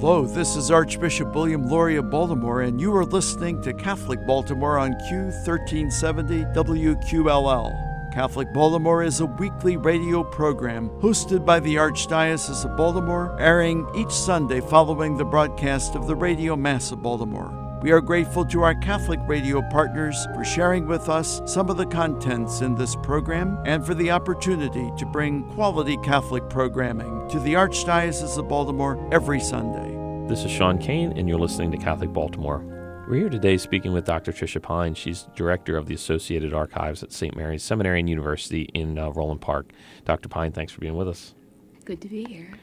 Hello, this is Archbishop William Lori of Baltimore, and you are listening to Catholic Baltimore on Q1370 WQLL. Catholic Baltimore is a weekly radio program hosted by the Archdiocese of Baltimore, airing each Sunday following the broadcast of the Radio Mass of Baltimore. We are grateful to our Catholic radio partners for sharing with us some of the contents in this program and for the opportunity to bring quality Catholic programming to the Archdiocese of Baltimore every Sunday. This is Sean Caine, and you're listening to Catholic Baltimore. We're here today speaking with Dr. Tricia Pyne. She's director of the Associated Archives at St. Mary's Seminary and University in uh, Roland Park. Dr. Pyne, thanks for being with us. Good to be here.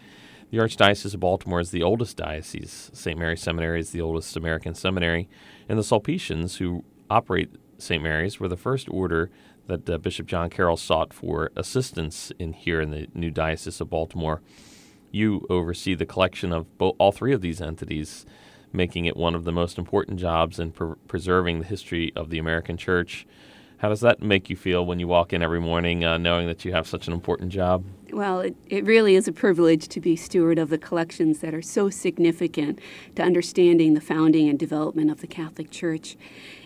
The Archdiocese of Baltimore is the oldest diocese. St. Mary's Seminary is the oldest American seminary. And the Sulpicians, who operate St. Mary's, were the first order that uh, Bishop John Carroll sought for assistance in here in the new Diocese of Baltimore. You oversee the collection of bo- all three of these entities, making it one of the most important jobs in pre- preserving the history of the American Church. How does that make you feel when you walk in every morning uh, knowing that you have such an important job? Well, it, it really is a privilege to be steward of the collections that are so significant to understanding the founding and development of the Catholic Church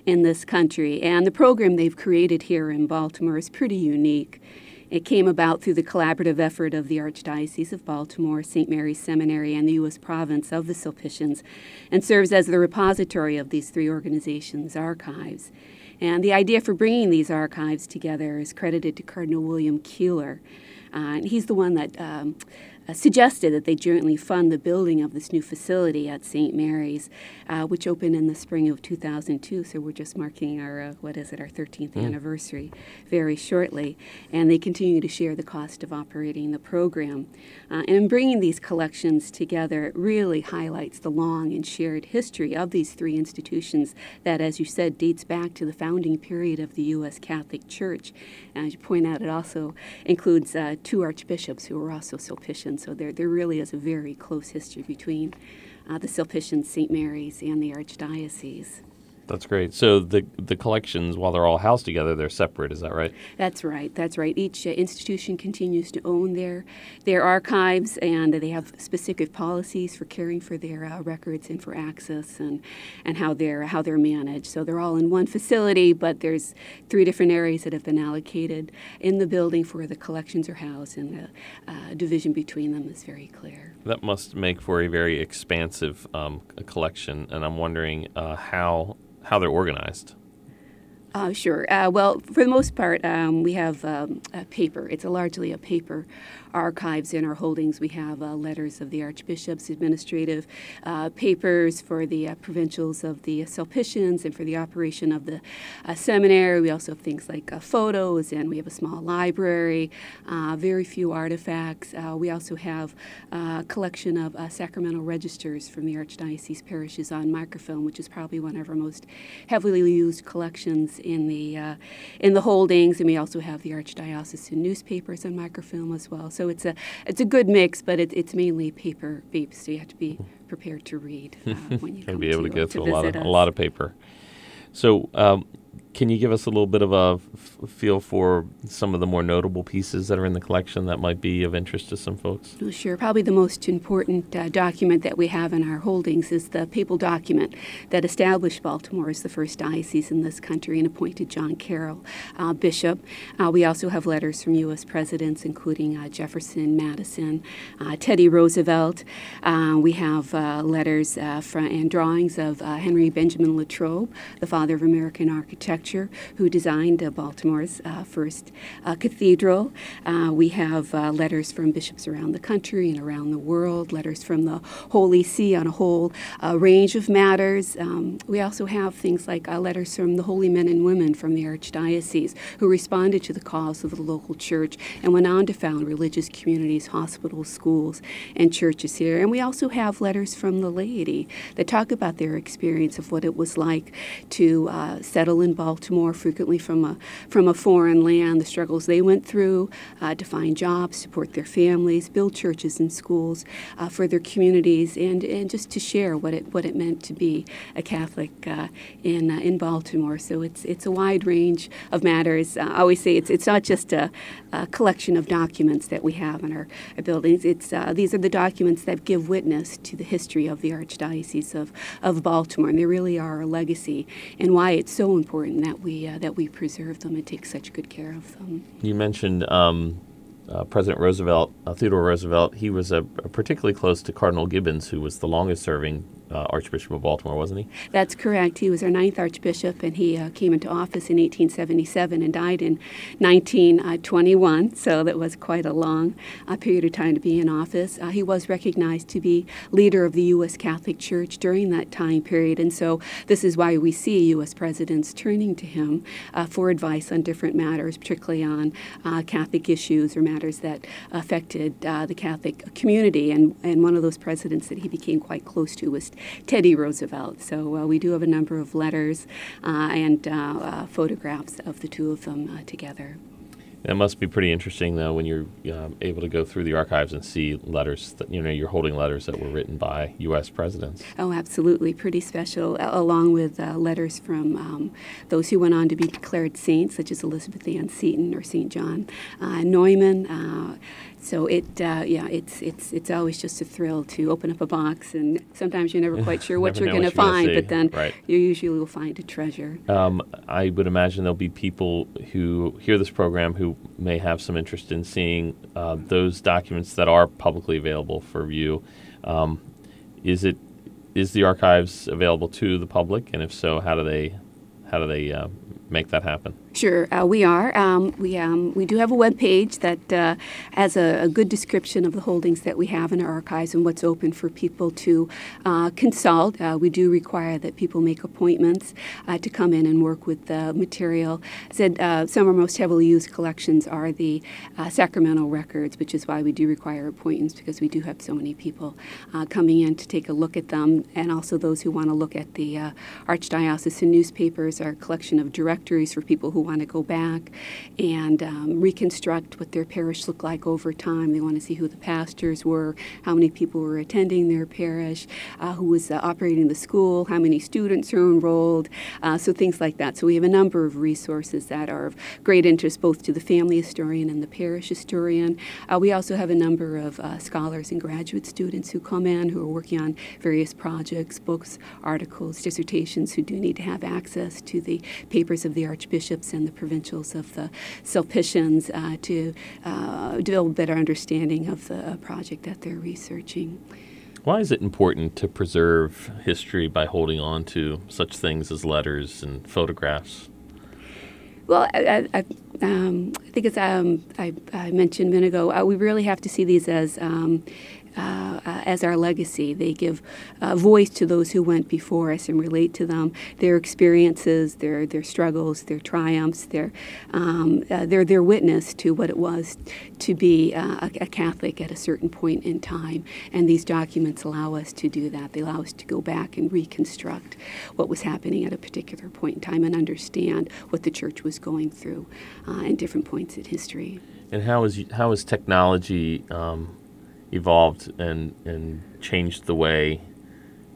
in this country. And the program they've created here in Baltimore is pretty unique. It came about through the collaborative effort of the Archdiocese of Baltimore, St. Mary's Seminary, and the U.S. province of the Sulpicians, and serves as the repository of these three organizations' archives. And the idea for bringing these archives together is credited to Cardinal William Keeler. Uh, and he's the one that um, uh, suggested that they jointly fund the building of this new facility at St. Mary's, uh, which opened in the spring of 2002. So we're just marking our, uh, what is it, our 13th mm. anniversary very shortly. And they continue to share the cost of operating the program. Uh, and in bringing these collections together, it really highlights the long and shared history of these three institutions that, as you said, dates back to the founding period of the U.S. Catholic Church. And as you point out, it also includes uh, two archbishops who were also Sulpicians so there, there really is a very close history between uh, the Sulpician St. Mary's and the Archdiocese. That's great. So the the collections, while they're all housed together, they're separate. Is that right? That's right. That's right. Each uh, institution continues to own their their archives, and they have specific policies for caring for their uh, records and for access and and how they're how they're managed. So they're all in one facility, but there's three different areas that have been allocated in the building for the collections are housed, and the uh, division between them is very clear. That must make for a very expansive um, collection, and I'm wondering uh, how how they're organized. Uh, sure. Uh, well, for the most part, um, we have um, a paper. It's a largely a paper archives in our holdings. We have uh, letters of the archbishops, administrative uh, papers for the uh, provincials of the Sulpicians, and for the operation of the uh, seminary. We also have things like uh, photos, and we have a small library, uh, very few artifacts. we also have a collection of sacramental registers from the Archdiocese parishes on microfilm, which is probably one of our most heavily used collections in the in the holdings. And we also have the Archdiocesan newspapers on microfilm as well. So it's a it's a good mix, but it, it's mainly paper based. So you have to be prepared to read uh, when you come be able to, to uh, through a lot of us. a lot of paper. So um, can you give us a little bit of a f- feel for some of the more notable pieces that are in the collection that might be of interest to some folks? Sure. Probably the most important uh, document that we have in our holdings is the papal document that established Baltimore as the first diocese in this country and appointed John Carroll uh, bishop. Uh, we also have letters from U.S. presidents, including uh, Jefferson, Madison, uh, Teddy Roosevelt. Uh, we have letters from, and drawings of Henry Benjamin Latrobe, the father of American architecture who designed uh, Baltimore's uh, first uh, cathedral. we have letters from bishops around the country and around the world, letters from the Holy See on a whole range of matters. Um, we also have things like letters from the holy men and women from the Archdiocese who responded to the calls of the local church and went on to found religious communities, hospitals, schools, and churches here. And we also have letters from the laity that talk about their experience of what it was like to uh, settle in Baltimore Baltimore, frequently from a from a foreign land, the struggles they went through uh, to find jobs, support their families, build churches and schools uh, for their communities, and, and just to share what it what it meant to be a Catholic uh, in uh, in Baltimore. So it's it's a wide range of matters. Uh, I always say it's it's not just a, a, collection of documents that we have in our, our buildings. It's these are the documents that give witness to the history of the Archdiocese of, of Baltimore, and they really are a legacy, and why it's so important that we that we preserve them and take such good care of them. You mentioned um, uh, President Roosevelt, uh, Theodore Roosevelt. He was particularly close to Cardinal Gibbons, who was the longest serving uh, Archbishop of Baltimore, wasn't he? That's correct. He was our ninth Archbishop, and he uh, came into office in 1877 and died in 1921. So that was quite a long uh, period of time to be in office. Uh, he was recognized to be leader of the U.S. Catholic Church during that time period, and so this is why we see U.S. presidents turning to him uh, for advice on different matters, particularly on uh, Catholic issues or matters that affected the Catholic community. And, and one of those presidents that he became quite close to was Teddy Roosevelt. So uh, we do have a number of letters uh, and uh, photographs of the two of them together. That must be pretty interesting, though, when you're um, able to go through the archives and see letters that, you know, you're holding letters that were written by U.S. presidents. Oh, absolutely. Pretty special, along with uh, letters from um, those who went on to be declared saints, such as Elizabeth Ann Seton or St. John uh, Neumann. Uh, so it, uh, yeah, it's it's it's always just a thrill to open up a box, and sometimes you're never quite sure what you're going to find, but then right. you usually will find a treasure. Um, I would imagine there'll be people who hear this program who may have some interest in seeing uh, those documents that are publicly available for view. Um, is it is the archives available to the public, and if so, how do they how do they uh, make that happen? Sure, uh, we are. Um, we, um, we do have a web page that uh, has a, a, good description of the holdings that we have in our archives and what's open for people to uh, consult. Uh, we do require that people make appointments uh, to come in and work with the material. I said uh, some of our most heavily used collections are the sacramental records, which is why we do require appointments because we do have so many people coming in to take a look at them, and also those who want to look at the Archdiocesan newspapers, our collection of directories for people who want to go back and um, reconstruct what their parish looked like over time. They want to see who the pastors were, how many people were attending their parish, uh, who was uh, operating the school, how many students are enrolled, uh, so things like that. So we have a number of resources that are of great interest both to the family historian and the parish historian. Uh, we also have a number of uh, scholars and graduate students who come in who are working on various projects, books, articles, dissertations, who do need to have access to the papers of the archbishops and the provincials of the Sulpicians uh, to uh, develop a better understanding of the project that they're researching. Why is it important to preserve history by holding on to such things as letters and photographs? Well, I, I, um, I think as um, I, I, mentioned a minute ago, uh, we really have to see these as um, uh, uh, as our legacy. They give uh, voice to those who went before us and relate to them, their experiences, their their struggles, their triumphs, their um, uh, their their witness to what it was to be uh, a, a, Catholic at a certain point in time. And these documents allow us to do that. They allow us to go back and reconstruct what was happening at a particular point in time and understand what the Church was going through uh, in different points in history. And how is how is technology um, evolved and, and changed the way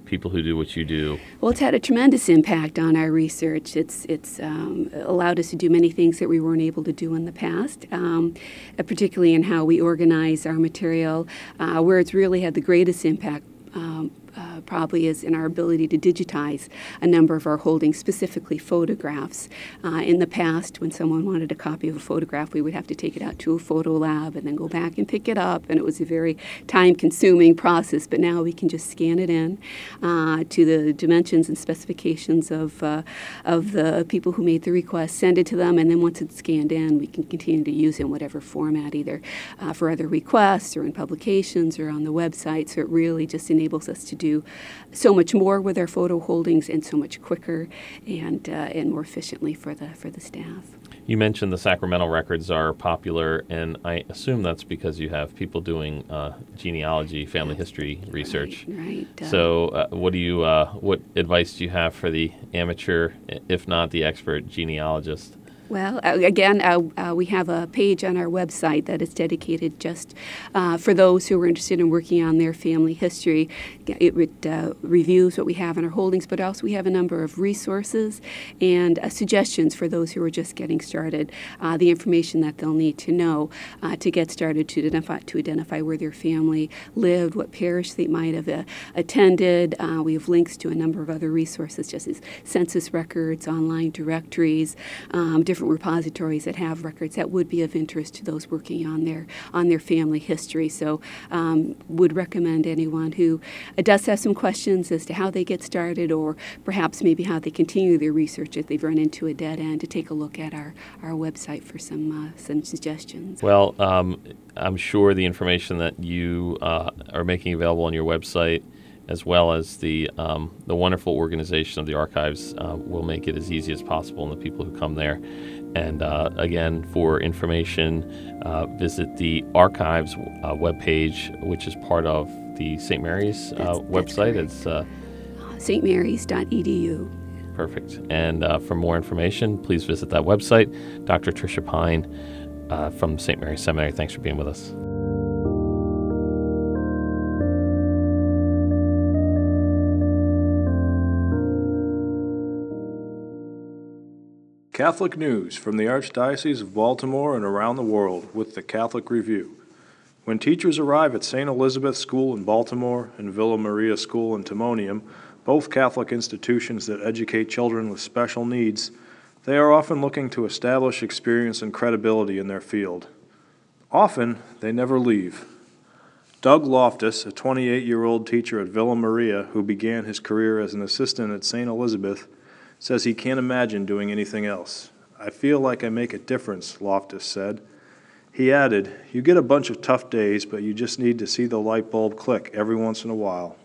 people who do what you do? Well, it's had a tremendous impact on our research. It's it's um, allowed us to do many things that we weren't able to do in the past, um, particularly in how we organize our material. Uh, where it's really had the greatest impact um, uh, probably is in our ability to digitize a number of our holdings, specifically photographs. Uh, in the past, when someone wanted a copy of a photograph, we would have to take it out to a photo lab and then go back and pick it up, and it was a very time consuming process. But now we can just scan it in uh, to the dimensions and specifications of, uh, of the people who made the request, send it to them, and then once it's scanned in, we can continue to use it in whatever format, either uh, for other requests or in publications or on the website. So it really just enables us to do so much more with our photo holdings and so much quicker and uh, and more efficiently for the for the staff. You mentioned the sacramental records are popular, and I assume that's because you have people doing uh, genealogy, family history research. Right. right. Uh, so, uh, what do you, uh, what advice do you have for the amateur, if not the expert genealogist? Well, uh, again, uh, uh, we have a page on our website that is dedicated just uh, for those who are interested in working on their family history. It uh, reviews what we have in our holdings, but also we have a number of resources and uh, suggestions for those who are just getting started. the information that they'll need to know to get started to identify to identify where their family lived, what parish they might have attended. we have links to a number of other resources, just as census records, online directories. Um, different repositories that have records that would be of interest to those working on their on their family history. So, um, would recommend anyone who does have some questions as to how they get started, or perhaps maybe how they continue their research if they've run into a dead end, to take a look at our our website for some uh, some suggestions. Well, um, I'm sure the information that you uh, are making available on your website as well as the um, the wonderful organization of the archives uh, will make it as easy as possible, and the people who come there. And uh, again, for information, uh, visit the archives uh, webpage, which is part of the St. Mary's uh, that's, website. That's it's uh, stmarys.edu. Perfect. And for more information, please visit that website. Dr. Tricia Pyne from St. Mary's Seminary, thanks for being with us. Catholic news from the Archdiocese of Baltimore and around the world with the Catholic Review. When teachers arrive at St. Elizabeth School in Baltimore and Villa Maria School in Timonium, both Catholic institutions that educate children with special needs, they are often looking to establish experience and credibility in their field. Often, they never leave. Doug Loftus, a 28 year old teacher at Villa Maria who began his career as an assistant at St. Elizabeth, says he can't imagine doing anything else. I feel like I make a difference, Loftus said. He added, You get a bunch of tough days, but you just need to see the light bulb click every once in a while.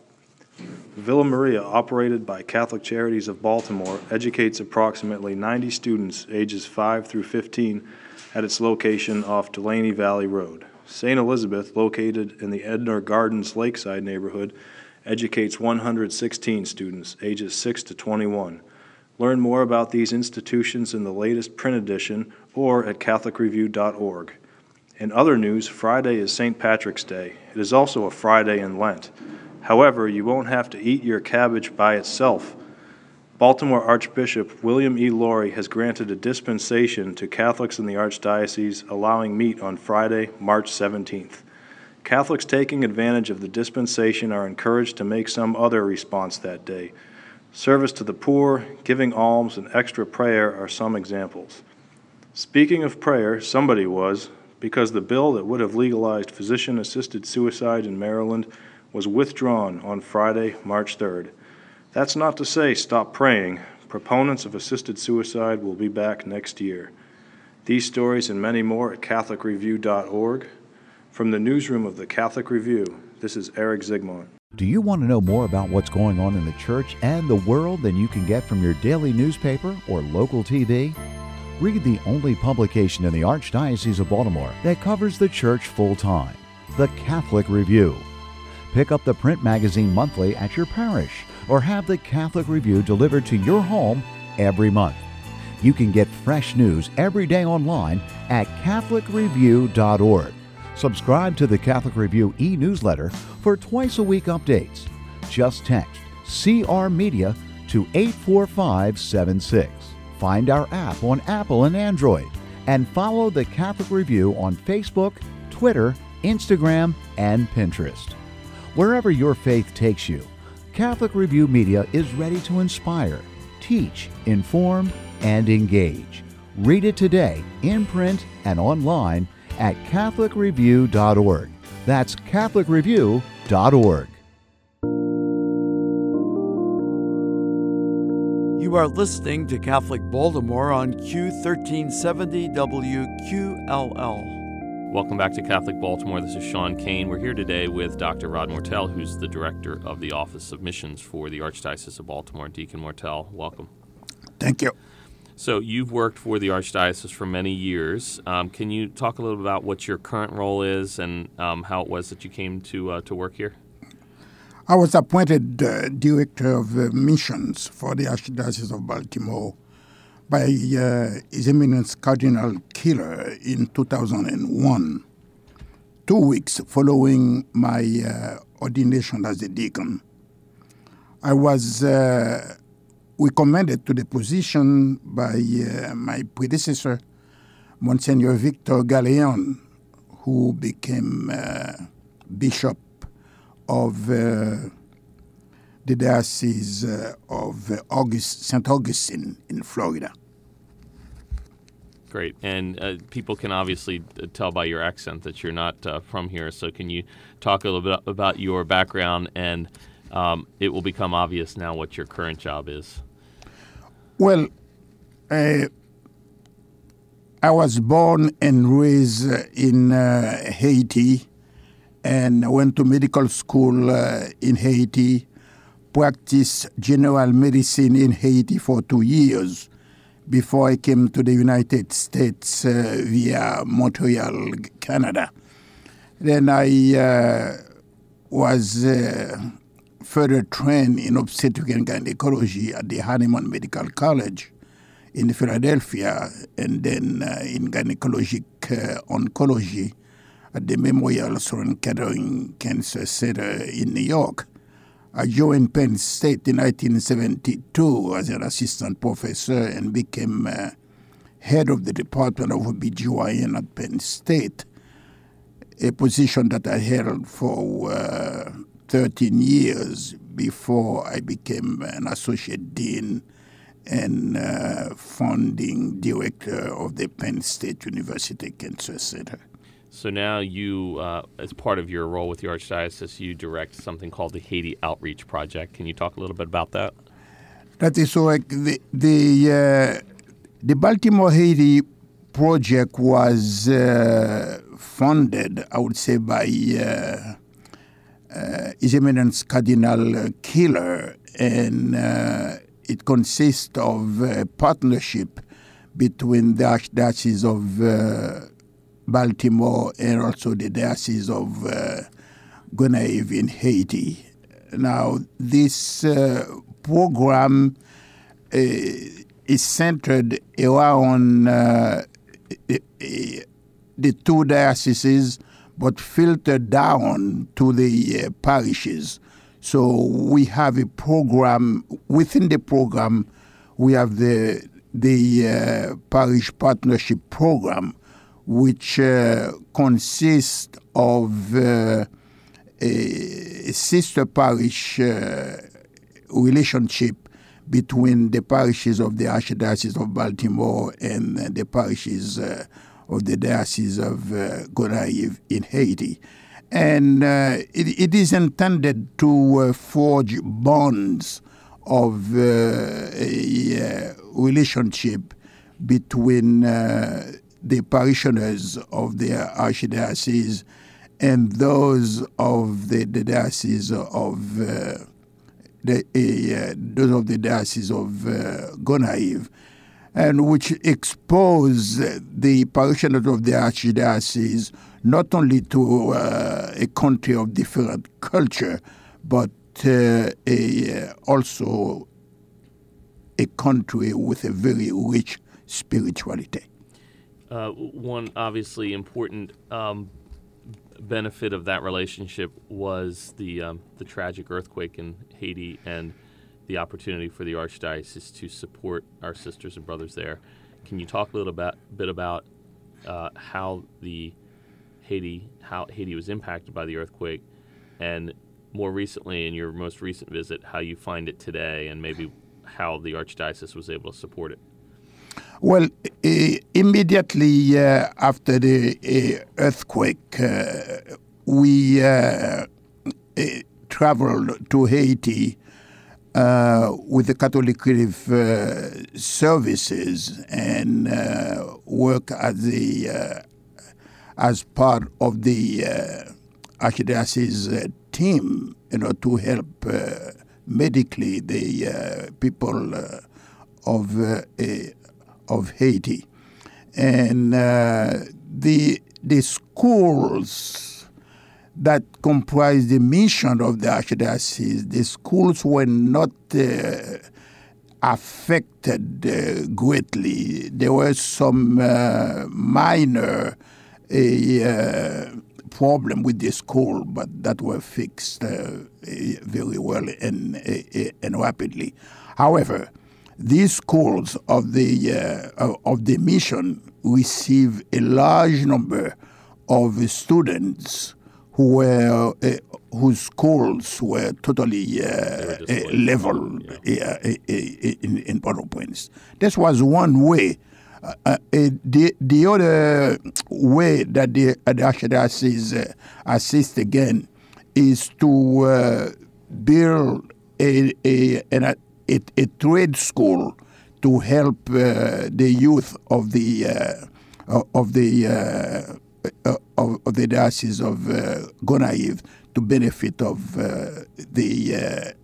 Villa Maria, operated by Catholic Charities of Baltimore, educates approximately 90 students ages 5 through 15 at its location off Dulaney Valley Road. St. Elizabeth, located in the Ednor Gardens Lakeside neighborhood, educates 116 students ages 6 to 21. Learn more about these institutions in the latest print edition or at CatholicReview.org. In other news, Friday is St. Patrick's Day. It is also a Friday in Lent. However, you won't have to eat your cabbage by itself. Baltimore Archbishop William E. Lori has granted a dispensation to Catholics in the Archdiocese allowing meat on Friday, March 17th. Catholics taking advantage of the dispensation are encouraged to make some other response that day. Service to the poor, giving alms, and extra prayer are some examples. Speaking of prayer, somebody was, because the bill that would have legalized physician assisted suicide in Maryland was withdrawn on Friday, March 3rd. That's not to say stop praying. Proponents of assisted suicide will be back next year. These stories and many more at CatholicReview.org. From the newsroom of the Catholic Review, this is Erik Zygmont. Do you want to know more about what's going on in the church and the world than you can get from your daily newspaper or local TV? Read the only publication in the Archdiocese of Baltimore that covers the church full time the Catholic Review. Pick up the print magazine monthly at your parish or have the Catholic Review delivered to your home every month. You can get fresh news every day online at CatholicReview.org. Subscribe to the Catholic Review e newsletter for twice a week updates. Just text CR Media to 84576. Find our app on Apple and Android, and follow the Catholic Review on Facebook, Twitter, Instagram, and Pinterest. Wherever your faith takes you, Catholic Review Media is ready to inspire, teach, inform, and engage. Read it today in print and online at CatholicReview.org. That's CatholicReview.org. You are listening to Catholic Baltimore on Q1370 WQLL. Welcome back to Catholic Baltimore. This is Sean Caine. We're here today with Dr. Rod Mortel, who's the director of the Office of Missions for the Archdiocese of Baltimore. Deacon Mortel, welcome. Thank you. So, you've worked for the Archdiocese for many years. Um, can you talk a little about what your current role is and um, how it was that you came to uh, to work here? I was appointed uh, director of uh, missions for the Archdiocese of Baltimore by uh, His Eminence Cardinal Keeler in 2001, two weeks following my uh, ordination as a deacon. I was uh, recommended to the position by uh, my predecessor, Monsignor Victor Galeone, who became uh, bishop of uh, the Diocese uh, of August, St. Augustine in Florida. Great. And uh, people can obviously uh, tell by your accent that you're not uh, from here. So, can you talk a little bit about your background? And um, it will become obvious now what your current job is. Well, uh, I was born and raised in uh, Haiti and went to medical school uh, in Haiti, practiced general medicine in Haiti for two years before I came to the United States uh, via Montreal, Canada. Then I uh, was uh, further trained in obstetric and gynecology at the Hahnemann Medical College in Philadelphia, and then uh, in gynecologic uh, oncology at the Memorial Sloan Kettering Cancer Center in New York. I joined Penn State in 1972 as an assistant professor and became uh, head of the Department of OBGYN at Penn State, a position that I held for uh, 13 years before I became an associate dean and uh, founding director of the Penn State University Cancer Center. So now you, uh, as part of your role with the Archdiocese, you direct something called the Haiti Outreach Project. Can you talk a little bit about that? That is so. Like the the, uh, the Baltimore Haiti project was uh, funded, I would say, by uh, His Eminence Cardinal Keeler, and uh, it consists of a partnership between the Archdiocese of uh, Baltimore and also the Diocese of uh, Gonaïves in Haiti. Now, this uh, program uh, is centered around uh, the two dioceses, but filtered down to the uh, parishes. So we have a program within the program. We have the the uh, parish partnership program, which uh, consists of uh, a sister parish uh, relationship between the parishes of the Archdiocese of Baltimore and the parishes uh, of the Diocese of uh, Gonaïves in Haiti. And uh, it, it is intended to uh, forge bonds of a relationship between the parishioners of the archdiocese and those of the, the diocese of uh, the, uh, those of the diocese of uh, Gonaïves, and which expose the parishioners of the archdiocese not only to uh, a country of different culture, but uh, a, also a country with a very rich spirituality. Uh, one obviously important um, benefit of that relationship was the um, the tragic earthquake in Haiti and the opportunity for the archdiocese to support our sisters and brothers there. Can you talk a little bit, bit about uh, how the Haiti how Haiti was impacted by the earthquake, and more recently in your most recent visit, how you find it today, and maybe how the archdiocese was able to support it? Well, uh, immediately uh, after the uh, earthquake, uh, we uh, traveled to Haiti with the Catholic Relief Services and work as the as part of the uh, archdiocese uh, team, you know, to help uh, medically the uh, people uh, of uh, of Haiti, and the the schools that comprise the mission of the archdiocese, the schools were not affected uh, greatly. There were some uh, minor uh, problem with the school, but that were fixed very well and, and rapidly. However, these schools of the of the mission receive a large number of students who were uh, whose schools were totally uh, uh, level yeah. in, in Port-au-Prince. This was one way. the the other way that the, Archdiocese assist again is to build a, a, a, a, trade school to help uh, the youth of the uh, of the uh, uh, of, of, the diocese of uh, Gonaïves to benefit of uh, the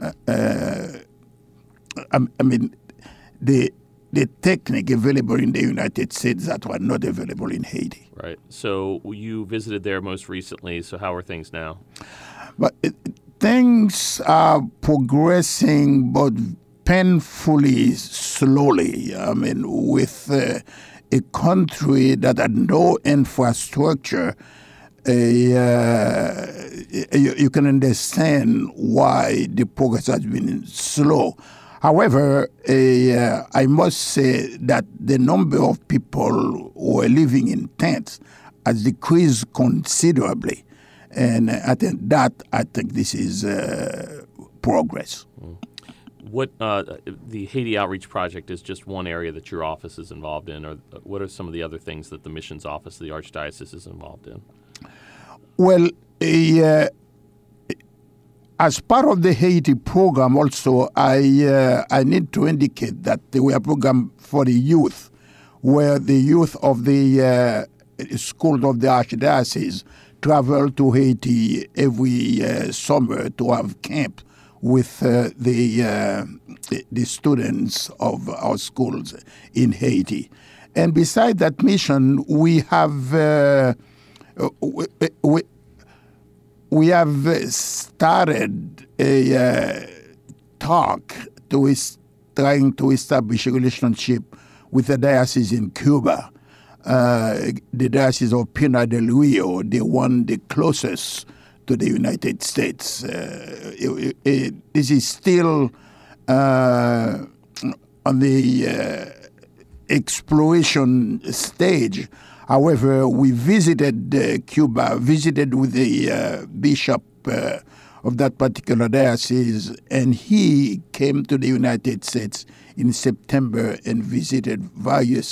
uh, uh, I, I, mean the the technique available in the United States that were not available in Haiti. Right. So you visited there most recently. So how are things now? But it, things are progressing, but painfully slowly. I mean, with uh, a country that had no infrastructure, uh, you, you, can understand why the progress has been slow. However, uh, I must say that the number of people who are living in tents has decreased considerably. And I think that, I think this is uh, progress. Mm what uh, the Haiti Outreach Project is just one area that your office is involved in, or what are some of the other things that the missions office of the Archdiocese is involved in? Well, uh, as part of the Haiti program, also, I, uh, I need to indicate that we have a program for the youth, where the youth of the uh, schools of the Archdiocese travel to Haiti every uh, summer to have camp with uh, the, uh, the students of our schools in Haiti. And beside that mission, we have uh, we, we have started a uh, talk to is trying to establish a relationship with the diocese in Cuba. Uh, the diocese of Pinar del Rio, the one the closest to the United States. Uh, it, it, this is still uh, on the uh, exploration stage. However, we visited uh, Cuba, visited with the uh, bishop uh, of that particular diocese, and he came to the United States in September and visited various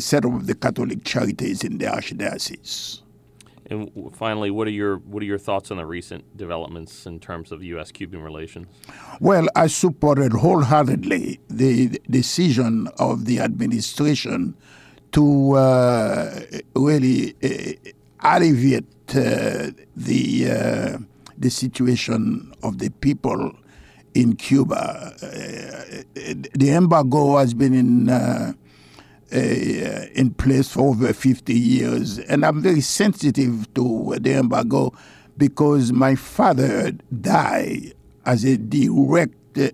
set of the Catholic charities in the archdiocese. And finally, what are your what are your thoughts on the recent developments in terms of U.S.-Cuban relations? Well, I supported wholeheartedly the decision of the administration to uh, really uh, alleviate uh, the uh, the situation of the people in Cuba. Uh, the embargo has been in uh, in place for over 50 years. And I'm very sensitive to the embargo because my father died as a direct uh,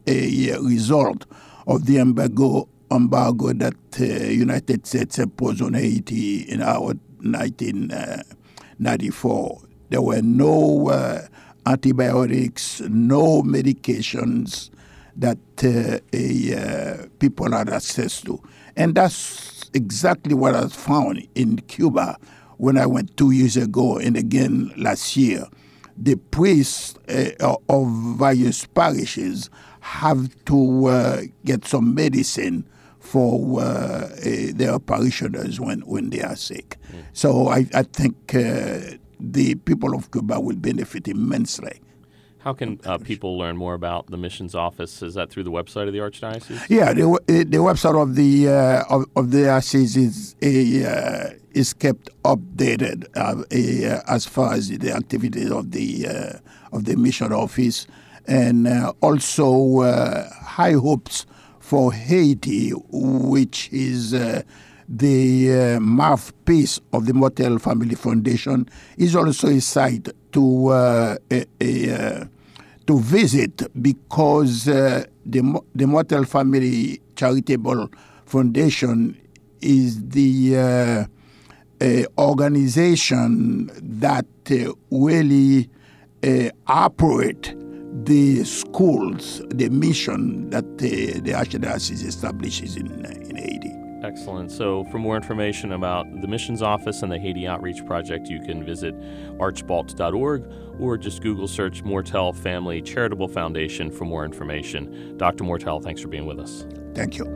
result of the embargo embargo that uh, United States imposed on Haiti in our 1994. There were no uh, antibiotics, no medications that uh, uh, people had access to. And that's exactly what I found in Cuba when I went two years ago and again last year. The priests uh, of various parishes have to uh, get some medicine for uh, uh their parishioners when, when they are sick. Mm. So I, I think uh, the people of Cuba will benefit immensely How can uh, people learn more about the missions office? Is that through the website of the Archdiocese? Yeah, the, the website of the uh, of, of, the diocese is a, uh, is kept updated uh, a, uh, as far as the activities of the uh, of the mission office, and also high hopes for Haiti, which is the mouthpiece of the Mortel Family Foundation, is also a site to a, a to visit because uh, the, the Mortel Family Charitable Foundation is the uh, uh, organization that uh, really operate the schools, the mission that the Archdiocese establishes in, in Haiti. Excellent. So, for more information about the Missions Office and the Haiti Outreach Project, you can visit archbalt.org or just Google search Mortel Family Charitable Foundation for more information. Dr. Mortel, thanks for being with us. Thank you.